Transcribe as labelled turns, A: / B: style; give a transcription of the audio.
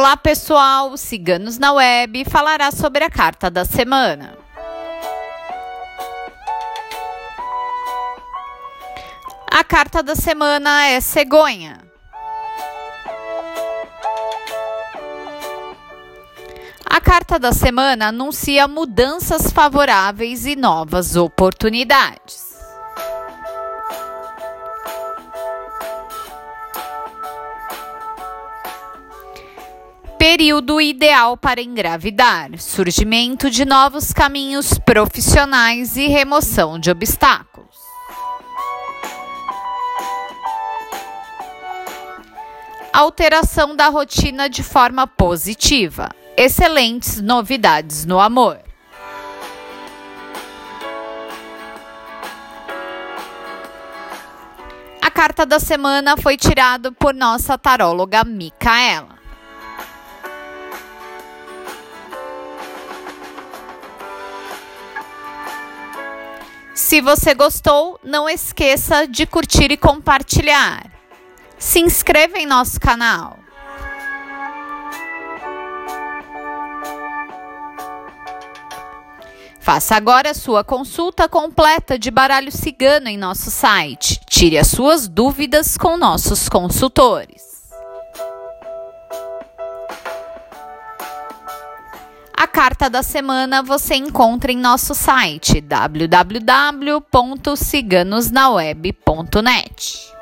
A: Olá pessoal, Ciganos na Web falará sobre a carta da semana. A carta da semana é cegonha. A carta da semana anuncia mudanças favoráveis e novas oportunidades. Período ideal para engravidar, surgimento de novos caminhos profissionais e remoção de obstáculos. Alteração da rotina de forma positiva. Excelentes novidades no amor. A carta da semana foi tirada por nossa taróloga Micaela. Se você gostou, não esqueça de curtir e compartilhar. Se inscreva em nosso canal. Faça agora sua consulta completa de baralho cigano em nosso site. Tire as suas dúvidas com nossos consultores. Carta da semana você encontra em nosso site www.ciganosnaweb.net.